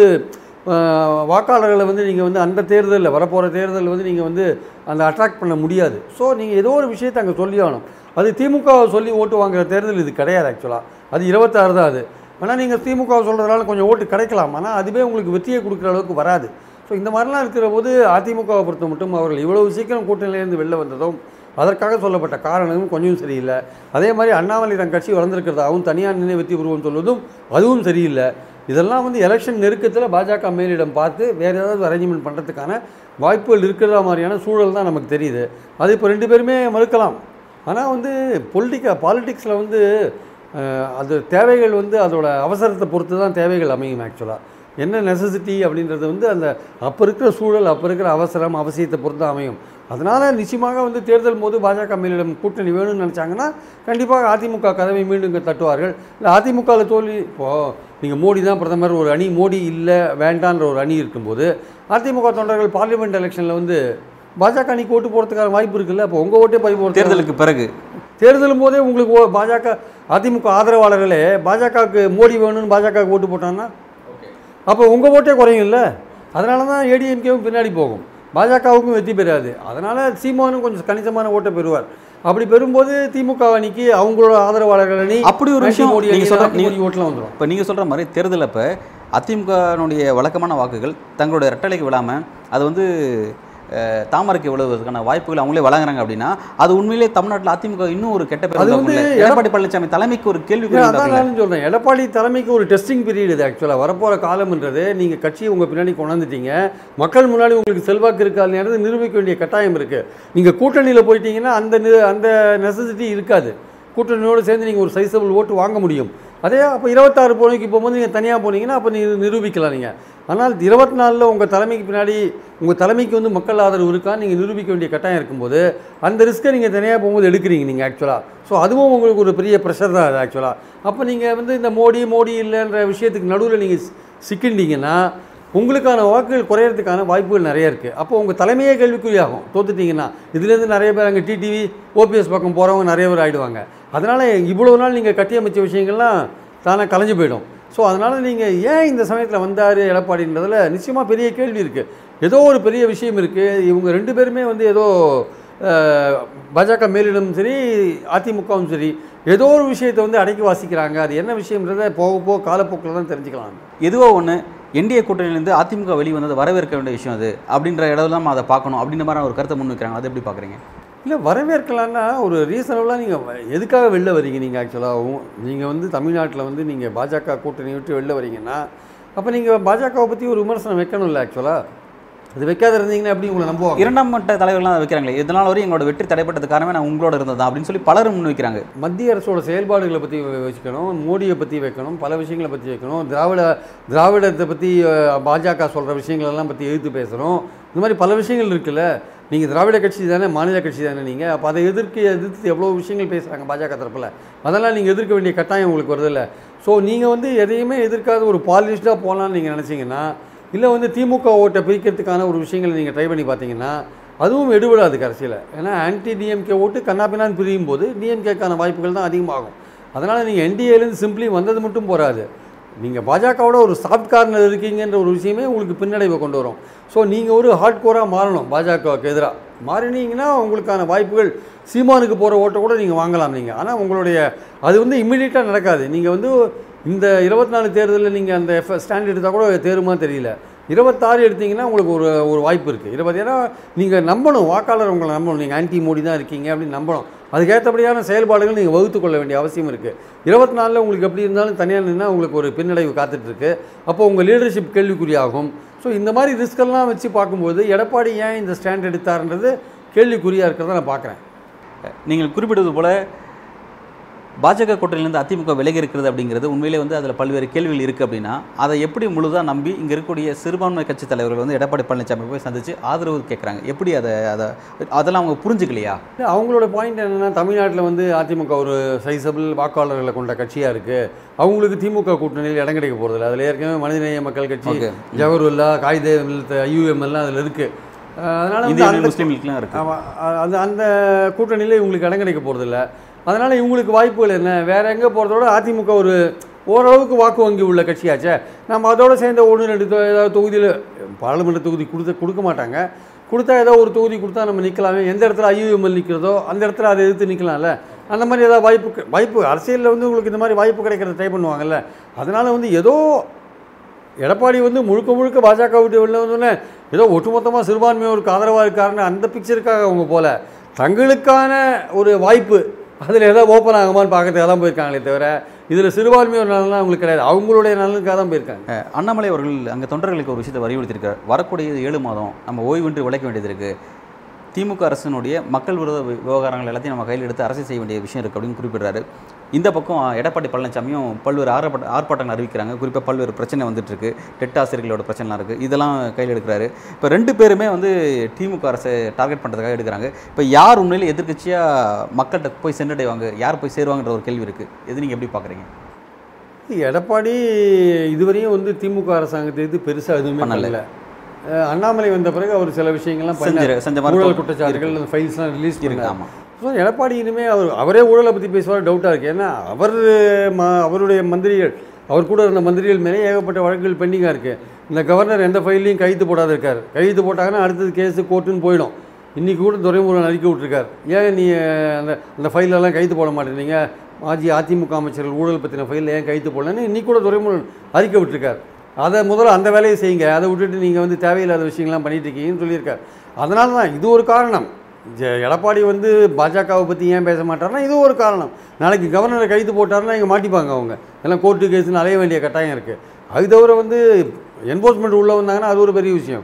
வாக்காளர்களை வந்து நீங்கள் வந்து அந்த தேர்தலில் வரப்போகிற தேர்தலில் வந்து நீங்கள் வந்து அந்த அட்ராக்ட் பண்ண முடியாது. ஸோ நீங்கள் ஏதோ ஒரு விஷயத்தை அங்கே சொல்லி ஆகணும். அது திமுகவை சொல்லி ஓட்டு வாங்குகிற தேர்தல் இது கிடையாது ஆக்சுவலாக அது இருபத்தாறு தான் அது. ஆனால் நீங்கள் திமுக சொல்கிறதுனால கொஞ்சம் ஓட்டு கிடைக்கலாம். ஆனால் அதுவே உங்களுக்கு வெற்றியை கொடுக்குற அளவுக்கு வராது. ஸோ இந்த மாதிரிலாம் இருக்கிற போது அதிமுகவை பொறுத்த மட்டும் அவர்கள் இவ்வளவு சீக்கிரம் கூட்டணியிலேருந்து வெளில வந்ததும் அதற்காக சொல்லப்பட்ட காரணமும் கொஞ்சம் சரியில்லை. அதே மாதிரி அண்ணாமலை தன் கட்சி வளர்ந்துருக்கிறதாகவும் தனியார் நினை வெற்றி உருவம் சொல்வதும் அதுவும் சரியில்லை. இதெல்லாம் வந்து எலெக்ஷன் நெருக்கத்தில் பாஜக மேலிடம் பார்த்து வேறு ஏதாவது அரேஞ்ச்மெண்ட் பண்ணுறதுக்கான வாய்ப்புகள் இருக்கிறதா மாதிரியான சூழல் தான் நமக்கு தெரியுது. அது இப்போ ரெண்டு பேருமே மறுக்கலாம். ஆனால் வந்து பொலிட்டிக்கா பாலிட்டிக்ஸில் வந்து அது தேவைகள் வந்து அதோட அவசரத்தை பொறுத்து தான் தேவைகள் அமையும் ஆக்சுவலாக என்ன நெசசிட்டி அப்படின்றது வந்து அந்த அப்போ இருக்கிற சூழல் அப்போ இருக்கிற அவசரம் அவசியத்தை பொறுத்து தான் அமையும். அதனால் நிச்சயமாக வந்து தேர்தல் போது பாஜக மேலிடம் கூட்டணி வேணும்னு நினச்சாங்கன்னா கண்டிப்பாக அதிமுக கதவை மீண்டும் இங்கே தட்டுவார்கள். இல்லை அதிமுகவில் தோல்வி இப்போது நீங்கள் மோடி தான் பிரதமர் ஒரு அணி மோடி இல்லை வேண்டான்ற ஒரு அணி இருக்கும்போது அதிமுக தொண்டர்கள் பார்லிமெண்ட் எலெக்ஷனில் வந்து பாஜக அணிக்கு ஓட்டு போகிறதுக்கான வாய்ப்பு இருக்குல்ல? அப்போ உங்கள் ஓட்டே போய் போகிறது தேர்தலுக்கு பிறகு. தேர்தலும் போதே உங்களுக்கு பாஜக அதிமுக ஆதரவாளர்களே பாஜகவுக்கு மோடி வேணும்னு பாஜகவுக்கு ஓட்டு போட்டாங்கன்னா? அப்போ உங்கள் ஓட்டே குறையும்ல அதனால தான் ஏடிஎம்கேவும் பின்னாடி போகும். பாஜகவுக்கும் வெற்றி பெறாது. அதனால் சீமானும் கொஞ்சம் கணிசமான ஓட்டை பெறுவார். அப்படி பெறும்போது திமுக அணிக்கு அவங்களோட ஆதரவாளர்கள் அணி அப்படி ஒரு விஷயம் மோடி நீங்க அணி, சொல்ற- ஆன்டி மோடி ஓட்டுலாம் வந்துடும் இப்போ நீங்கள் சொல்கிற மாதிரி தேர்தல் அப்போ அதிமுகனுடைய வழக்கமான வாக்குகள் தங்களுடைய ரெட்டலைக்கு விழாமல் அது வந்து தாமரைக்கு விழுவதற்கான வாய்ப்புகள் அவங்களே வழங்குறாங்க அப்படின்னா அது உண்மையிலே தமிழ்நாட்டில் அதிமுக இன்னும் ஒரு கெட்ட பேர் அது வந்து உண்டாக்கும்ல. எடப்பாடி பழனிசாமி தலைமைக்கு ஒரு கேள்வி சொல்கிறேன் எடப்பாடி தலைமைக்கு ஒரு டெஸ்டிங் பீரியட் இது ஆக்சுவலாக வரப்போகிற காலம்ன்றது நீங்கள் கட்சியை உங்கள் பின்னாடி கொண்டாந்துட்டீங்க. மக்கள் முன்னாடி உங்களுக்கு செல்வாக்கு இருக்கா இல்லையானது நிரூபிக்க வேண்டிய கட்டாயம் இருக்குது நீங்கள் கூட்டணியில் போயிட்டீங்கன்னா அந்த நி- அந்த நெசசிட்டி இருக்காது. கூட்டணியோடு சேர்ந்து நீங்கள் ஒரு சைசபிள் ஓட்டு வாங்க முடியும். அதே அப்போ இருபத்தாறு போனிக்கு போகும்போது நீங்கள் தனியாக போனீங்கன்னா அப்போ நீங்கள் நிரூபிக்கலாம் நீங்கள் ஆனால் இருபத்தி நாலில் உங்கள் தலைமைக்கு பின்னாடி உங்கள் தலைமைக்கு வந்து மக்கள் ஆதரவு இருக்கான்னு நீங்கள் நிரூபிக்க வேண்டிய கட்டாயம் இருக்கும்போது அந்த ரிஸ்க்கை நீங்கள் தனியாக போகும்போது எடுக்கிறீங்க நீங்கள் ஆக்சுவலாக ஸோ அதுவும் உங்களுக்கு ஒரு பெரிய ப்ரெஷர் தான் அது ஆக்சுவலாக அப்போ நீங்கள் வந்து இந்த மோடி மோடி இல்லைன்ற விஷயத்துக்கு நடுவில் நீங்கள் சிக்கிண்டிங்கன்னா உங்களுக்கான வாக்குகள் குறையறதுக்கான வாய்ப்புகள் நிறைய இருக்குது அப்போ உங்கள் தலைமையே கேள்விக்குறியாகும். தோத்துட்டிங்கன்னா இதுலேருந்து நிறைய பேர் அங்கே டிடிவி ஓபிஎஸ் பக்கம் போகிறவங்க நிறைய பேர் ஆகிடுவாங்க அதனால் இவ்வளோ நாள் நீங்கள் கட்டியமைச்ச விஷயங்கள்லாம் தானே கலைஞ்சு போயிடும். ஸோ அதனால் நீங்கள் ஏன் இந்த சமயத்தில் வந்தார் எடப்பாடின்றதில் நிச்சயமாக பெரிய கேள்வி இருக்குது ஏதோ ஒரு பெரிய விஷயம் இருக்குது இவங்க ரெண்டு பேருமே வந்து ஏதோ பாஜக மேலிடம் சரி அதிமுகவும் சரி ஏதோ ஒரு விஷயத்தை வந்து அடக்கி வாசிக்கிறாங்க. அது என்ன விஷயம்ன்றதை போக போக காலப்போக்கில் தான் தெரிஞ்சுக்கலாம். எதுவோ ஒன்று என்டிஏ கூட்டணியிலேருந்து அதிமுக வெளியே வந்தது வரவேற்க வேண்டிய விஷயம் அது. அப்படின்ற இடத்துல நம்ம அதை பார்க்கணும். அப்படின்ற மாதிரி ஒரு கருத்தை முன் வைக்கிறாங்க. அதை எப்படி பார்க்குறீங்க? இல்லை வரவேற்கலான்னா ஒரு ரீசனபுளாக நீங்கள் எதுக்காக வெளில வரீங்க நீங்கள் ஆக்சுவலாக நீங்கள் வந்து தமிழ்நாட்டில் வந்து நீங்கள் பாஜக கூட்டணி விட்டு வெளில வரீங்கன்னா அப்போ நீங்கள் பாஜகவை பற்றி ஒரு விமர்சனம் வைக்கணும்ல ஆக்சுவலாக அது வைக்காத இருந்தீங்கன்னா எப்படி உங்களை நம்புவாங்க? இரண்டாம் மட்ட தலைவர்கள்லாம் வைக்கிறாங்களே இதனால் வரையும் எங்களோட வெற்றி தடைப்பட்டது காரணமே நான் உங்களோட இருந்தது அப்படின்னு சொல்லி பலரும் முன் வைக்கிறாங்க. மத்திய அரசோட செயல்பாடுகளை பற்றி வச்சுக்கணும் மோடியை பற்றி வைக்கணும் பல விஷயங்களை பற்றி வைக்கணும் திராவிட திராவிடத்தை பற்றி பாஜக சொல்கிற விஷயங்களெல்லாம் பற்றி எதிர்த்து பேசுகிறோம் இந்த மாதிரி பல விஷயங்கள் இருக்குல்ல. நீங்கள் திராவிட கட்சி தானே மாநில கட்சி தானே நீங்கள் அப்போ அதை எதிர்க்கு எதிர்த்து எவ்வளோ விஷயங்கள் பேசுகிறாங்க பாஜக தரப்பில். அதெல்லாம் நீங்கள் எதிர்க்க வேண்டிய கட்டாயம் உங்களுக்கு வருதில்ல. ஸோ நீங்கள் வந்து எதையுமே எதிர்க்காத ஒரு பாலிஷ்டாக போகலான்னு நீங்கள் நினச்சிங்கன்னா இல்லை வந்து திமுக ஓட்டை பிரிக்கிறதுக்கான ஒரு விஷயங்களை நீங்கள் ட்ரை பண்ணி பார்த்தீங்கன்னா அதுவும் எடுபடாது கடைசியில். ஏன்னா ஆன்டி டிஎம்கே ஓட்டு கண்ணாபின்னான்னு பிரியும் போது டிஎம்கேக்கான வாய்ப்புகள் தான் அதிகமாகும். அதனால் நீங்கள் என்டிஏலேருந்து சிம்பிளி வந்தது மட்டும் போகாது நீங்கள் பாஜகவோட ஒரு சாஃப்ட் கார்னர் இருக்கீங்கன்ற ஒரு விஷயமே உங்களுக்கு பின்னடைவை கொண்டு வரும். ஸோ நீங்கள் ஒரு ஹார்ட் கோராக மாறணும் பாஜகவுக்கு எதிராக மாறினீங்கன்னா உங்களுக்கான வாய்ப்புகள் சீமானுக்கு போகிற ஓட்டை கூட நீங்கள் வாங்கலாம் நீங்கள் ஆனால் உங்களுடைய அது வந்து இம்மிடியட்டாக நடக்காது. நீங்கள் வந்து இந்த இருபத்தி நாலு தேர்தலில் நீங்கள் அந்த எஃப் ஸ்டாண்ட் எடுத்தால் கூட தேருமா தெரியல. இருபத்தாறு எடுத்தீங்கன்னா உங்களுக்கு ஒரு ஒரு வாய்ப்பு இருக்குது இருபது ஏன்னா நீங்கள் நம்பணும் வாக்காளர் உங்களை நம்பணும். நீங்கள் ஆன்டி மோடி தான் இருக்கீங்க அப்படின்னு நம்பணும். அதுக்கேற்றபடியான செயல்பாடுகள் நீங்கள் வகுத்து கொள்ள வேண்டிய அவசியம் இருக்குது இருபத்தி நாலில் உங்களுக்கு எப்படி இருந்தாலும் தனியாக நின்னால் உங்களுக்கு ஒரு பின்னடைவு காத்துட்ருக்கு அப்போது உங்கள் லீடர்ஷிப் கேள்விக்குறியாகும். ஸோ இந்த மாதிரி ரிஸ்கெல்லாம் வச்சு பார்க்கும்போது எடப்பாடி ஏன் இந்த ஸ்டாண்ட் எடுத்தார்ன்றது கேள்விக்குறியாக இருக்கிறத நான் பார்க்குறேன். நீங்கள் குறிப்பிட்டது போல் பாஜக கூட்டணியிலேருந்து அதிமுக விலகி இருக்கிறது அப்படிங்கிறது உண்மையிலே வந்து அதில் பல்வேறு கேள்விகள் இருக்குது அப்படின்னா அதை எப்படி முழுதாக நம்பி இங்கே இருக்கக்கூடிய சிறுபான்மை கட்சி தலைவர்கள் வந்து எடப்பாடி பழனிசாமி போய் சந்தித்து ஆதரவு கேட்குறாங்க எப்படி அதை அதை அதெல்லாம் அவங்க புரிஞ்சுக்கலையா? அவங்களோட பாயிண்ட் என்னென்னா தமிழ்நாட்டில் வந்து அதிமுக ஒரு சைசபிள் வாக்காளர்களை கொண்ட கட்சியாக இருக்குது அவங்களுக்கு திமுக கூட்டணியில் இடம் கிடைக்க போகிறதில்ல அதில் ஏற்கனவே மனிதநேய மக்கள் கட்சி. ஜவஹர்லா காயிதே ஐயூஎம் எல்லாம் அதில் இருக்குது அதனால் வந்து அந்த இருக்குது அந்த அந்த கூட்டணியில் இவங்களுக்கு இடம் கிடைக்க போகிறதில்ல அதனால் இவங்களுக்கு வாய்ப்புகள் என்ன? வேறு எங்கே போகிறதோட அதிமுக ஒரு ஓரளவுக்கு வாக்கு வங்கி உள்ள கட்சியாச்சே. நம்ம அதோடு சேர்ந்த ஒன்று ரெண்டு ஏதாவது தொகுதியில் பாராளுமன்ற தொகுதி கொடுத்த கொடுக்க மாட்டாங்க. கொடுத்தா ஏதோ ஒரு தொகுதி கொடுத்தா நம்ம நிற்கலாமே எந்த இடத்துல ஐயுஎம்எல் நிற்கிறதோ அந்த இடத்துல அதை எதிர்த்து நிற்கலாம்ல அந்த மாதிரி ஏதாவது வாய்ப்பு வாய்ப்பு அரசியலில் வந்து உங்களுக்கு இந்த மாதிரி வாய்ப்பு கிடைக்கிறத ட்ரை பண்ணுவாங்கல்ல. அதனால் வந்து ஏதோ எடப்பாடி வந்து முழுக்க முழுக்க பாஜக விட்டு வெளில வந்தோடனே ஏதோ ஒட்டுமொத்தமாக சிறுபான்மையோருக்கு ஆதரவாக இருக்காருன்னு அந்த பிக்சருக்காக அவங்க போல. தங்களுக்கான ஒரு வாய்ப்பு அதில் எதாவது ஓப்பன் ஆகுமான்னு பார்க்கறதுக்காக தான் போயிருக்காங்களே தவிர இதில் சிறுபான்மையோர் நலன்லாம் அவங்களுக்கு கிடையாது. அவங்களுடைய நலனுக்காக தான் போயிருக்காங்க. அண்ணாமலை அவர்கள் அங்கே தொண்டர்களுக்கு ஒரு விஷயத்தை வலியுறுத்தியிருக்கார். வரக்கூடிய ஏழு மாதம் நம்ம ஓய்வின்றி உழைக்க வேண்டியது இருக்குது திமுக அரசினுடைய மக்கள் விரோத விவகாரங்கள் எல்லாத்தையும் நம்ம கையில் எடுத்து அரசியல் செய்ய வேண்டிய விஷயம் இருக்குது அப்படின்னு குறிப்பிடுறாரு. இந்த பக்கம் எடப்பாடி பழனிசாமியும் பல்வேறு ஆர்ப்பாட்ட ஆர்ப்பாட்டங்கள் அறிவிக்கிறாங்க. குறிப்பாக பல்வேறு பிரச்சனை வந்துட்டு இருக்கு. டெட் ஆசிரியர்களோட பிரச்சனைலாம் இருக்குது இதெல்லாம் கையில் எடுக்கிறாரு. இப்போ ரெண்டு பேருமே வந்து திமுக அரசை டார்கெட் பண்ணுறதுக்காக எடுக்கிறாங்க. இப்போ யார் உண்மையிலே எதிர்க்கட்சியாக மக்கள்கிட்ட போய் சென்றடைவாங்க? யார் போய் சேருவாங்கன்ற ஒரு கேள்வி இருக்குது இது நீங்கள் எப்படி பார்க்குறீங்க எடப்பாடி இதுவரையும் வந்து திமுக அரசாங்கத்தை எதிர்த்து பெருசாக எதுவுமே பண்ணல. அண்ணாமலை வந்த பிறகு அவர் சில விஷயங்கள்லாம் பண்ணாரு. செஞ்ச ஊழல். குற்றச்சாட்டுகள் அந்த ஃபைல்ஸ்லாம் ரிலீஸ் இருக்கு பண்ணாரு. ஆமாம் ஸோ எடப்பாடி இனிமேல் அவர் அவரே ஊழலை பற்றி பேசுவார் டவுட்டாக இருக்குது ஏன்னா அவர் ம அவருடைய மந்திரிகள் அவர் கூட இருந்த மந்திரிகள் மேலே ஏகப்பட்ட வழக்குகள் பெண்டிங்காக இருக்குது இந்த கவர்னர் எந்த ஃபைல்லையும் கைது போடாத இருக்கார் கைது போட்டாங்கன்னா அடுத்தது கேஸு கோர்ட்டுன்னு போயிடும். இன்றைக்கி கூட துரைமுருகன் அறிக்கை விட்டுருக்கார். ஏன் நீ அந்த அந்த ஃபைலெல்லாம் கைது போட மாட்டேறீங்க மாஜி அதிமுக அமைச்சர்கள் ஊழல் பற்றின ஃபைலில் ஏன் கைது போடலன்னு இன்னைக்கு கூட துரைமுருகன் அறிக்கை விட்டுருக்கார். அதை முதல்ல அந்த வேலையை செய்யுங்க. அதை விட்டுட்டு நீங்கள் வந்து தேவையில்லாத விஷயங்கள்லாம் பண்ணிட்டு இருக்கீங்கன்னு சொல்லியிருக்காரு. அதனால தான் இது ஒரு காரணம். ஜெ- எடப்பாடி வந்து பாஜகவை பற்றி ஏன் பேச மாட்டார்னா இது ஒரு காரணம். நாளைக்கு கவர்னரை கைது போட்டாருன்னா இங்கே மாட்டிப்பாங்க அவங்க. எல்லாம் கோர்ட்டு கேஸ்னு அலைய வேண்டிய கட்டாயம் இருக்குது அது தவிர வந்து என்ஃபோர்ஸ்மெண்ட் உள்ளே வந்தாங்கன்னா அது ஒரு பெரிய விஷயம்.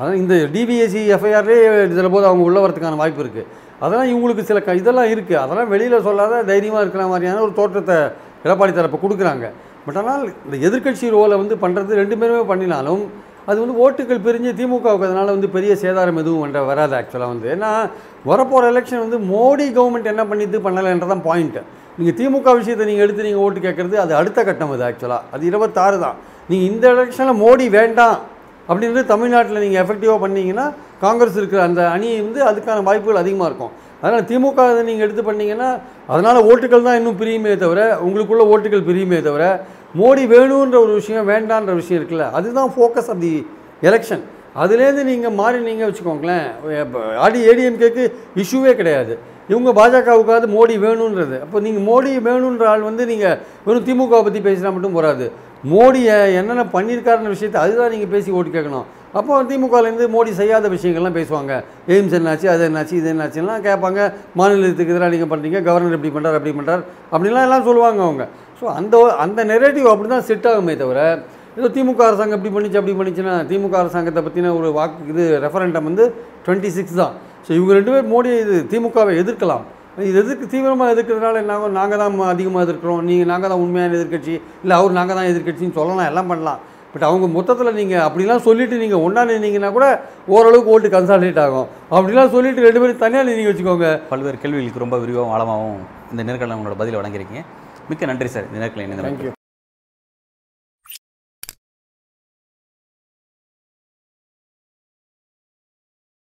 அதான் இந்த டிபிஎஸ்சி எஃப்ஐஆர்லேயே இதில் போது அவங்க உள்ளே வரதுக்கான வாய்ப்பு இருக்குது அதெல்லாம் இவங்களுக்கு சில க இதெல்லாம் இருக்குது அதெல்லாம் வெளியில் சொல்லாத தைரியமாக இருக்கிற மாதிரியான ஒரு தோற்றத்தை எடப்பாடி தரப்பு கொடுக்குறாங்க. பட் ஆனால் இந்த எதிர்க்கட்சி ரோலை வந்து பண்ணுறது ரெண்டு பேருமே பண்ணினாலும் அது வந்து ஓட்டுகள் பிரிஞ்சு திமுகவுக்கு அதனால் வந்து பெரிய சேதாரம் எதுவும் பண்ணுற வராது ஆக்சுவலாக வந்து. ஏன்னா வரப்போகிற எலெக்ஷன் வந்து மோடி கவர்மெண்ட் என்ன பண்ணிட்டு பண்ணலைன்றதான் பாயிண்ட்டு நீங்கள் திமுக விஷயத்தை நீங்கள் எடுத்து நீங்கள் ஓட்டு கேட்குறது அது அடுத்த கட்டம் அது ஆக்சுவலாக அது இருபத்தாறு தான். நீங்கள் இந்த எலெக்ஷனில் மோடி வேண்டாம் அப்படின்றது தமிழ்நாட்டில் நீங்கள் எஃபெக்டிவாக பண்ணிங்கன்னா காங்கிரஸ் இருக்கிற அந்த அணி வந்து அதுக்கான வாய்ப்புகள் அதிகமாக இருக்கும். அதனால் திமுக நீங்கள் எடுத்து பண்ணீங்கன்னா அதனால் ஓட்டுகள் தான் இன்னும் பிரியுமே தவிர உங்களுக்குள்ள ஓட்டுகள் பிரியுமே தவிர மோடி வேணுன்ற ஒரு விஷயம் வேண்டான்ற விஷயம் இருக்குல்ல அதுதான் ஃபோக்கஸ் ஆஃப் தி எலெக்ஷன் அதுலேருந்து நீங்கள் மாறி நீங்கள் வச்சுக்கோங்களேன் இப்போ ஆடி ஏடிஎம்கேக்கு இஷ்யூவே கிடையாது. இவங்க பாஜகவுக்காவது மோடி வேணுன்றது. அப்போ நீங்கள் மோடி வேணுன்ற ஆள் வந்து நீங்கள் வெறும் திமுகவை பற்றி பேசினா மட்டும் போகாது மோடியை என்னென்ன பண்ணியிருக்காருன்ற விஷயத்தை அதுதான் நீங்கள் பேசி ஓட்டு கேட்கணும். அப்போ திமுகலேருந்து மோடி செய்யாத விஷயங்கள்லாம் பேசுவாங்க. எய்ம்ஸ் என்னாச்சு அது என்னாச்சு இது என்னாச்சுலாம் கேட்பாங்க. மாநிலத்துக்கு எதிராக நீங்கள் பண்ணுறீங்க கவர்னர் இப்படி பண்ணுறார் அப்படி பண்ணுறார் அப்படின்லாம் எல்லாம் சொல்லுவாங்க அவங்க. ஸோ அந்த அந்த நெரேட்டிவ் அப்படி தான் செட் ஆகுமே தவிர ஏதோ திமுக அரசாங்கம் இப்படி பண்ணிச்சு அப்படி பண்ணிச்சுன்னா திமுக அரசாங்கத்தை பற்றின ஒரு வாக்கு இது ரெஃபரண்டம் வந்து டுவெண்ட்டி சிக்ஸ் தான். ஸோ இவங்க ரெண்டு பேர் மோடி இது திமுகவை எதிர்க்கலாம். இது எதிர்க்கு தீவிரமாக எதிர்க்கிறதுனால என்ன ஆகும் நாங்கள் தான் அதிகமாக எதிர்க்கிறோம். நீங்கள் நாங்கள் தான் உண்மையான எதிர்க்கட்சி. இல்லை அவர் நாங்கள் தான் எதிர்க்கட்சின்னு சொல்லலாம் எல்லாம் பண்ணலாம். பட் அவங்க மொத்தத்தில் நீங்கள் அப்படிலாம் சொல்லிட்டு நீங்கள் ஒன்றா நின்னீங்கன்னா கூட ஓரளவுக்கு ஓட்டு கன்சாலிடேட் ஆகும். அப்படிலாம் சொல்லிட்டு ரெண்டு பேரும் தனியாக நீங்கள் வச்சுக்கோங்க. பல்வேறு கேள்விகளுக்கு ரொம்ப விரிவாகவும் ஆழமாகவும் இந்த நேர்காணல் உங்களோட பதிலை வழங்கியிருக்கீங்க. மிக்க நன்றி சார். இந்த நேர்காணல் இணைந்த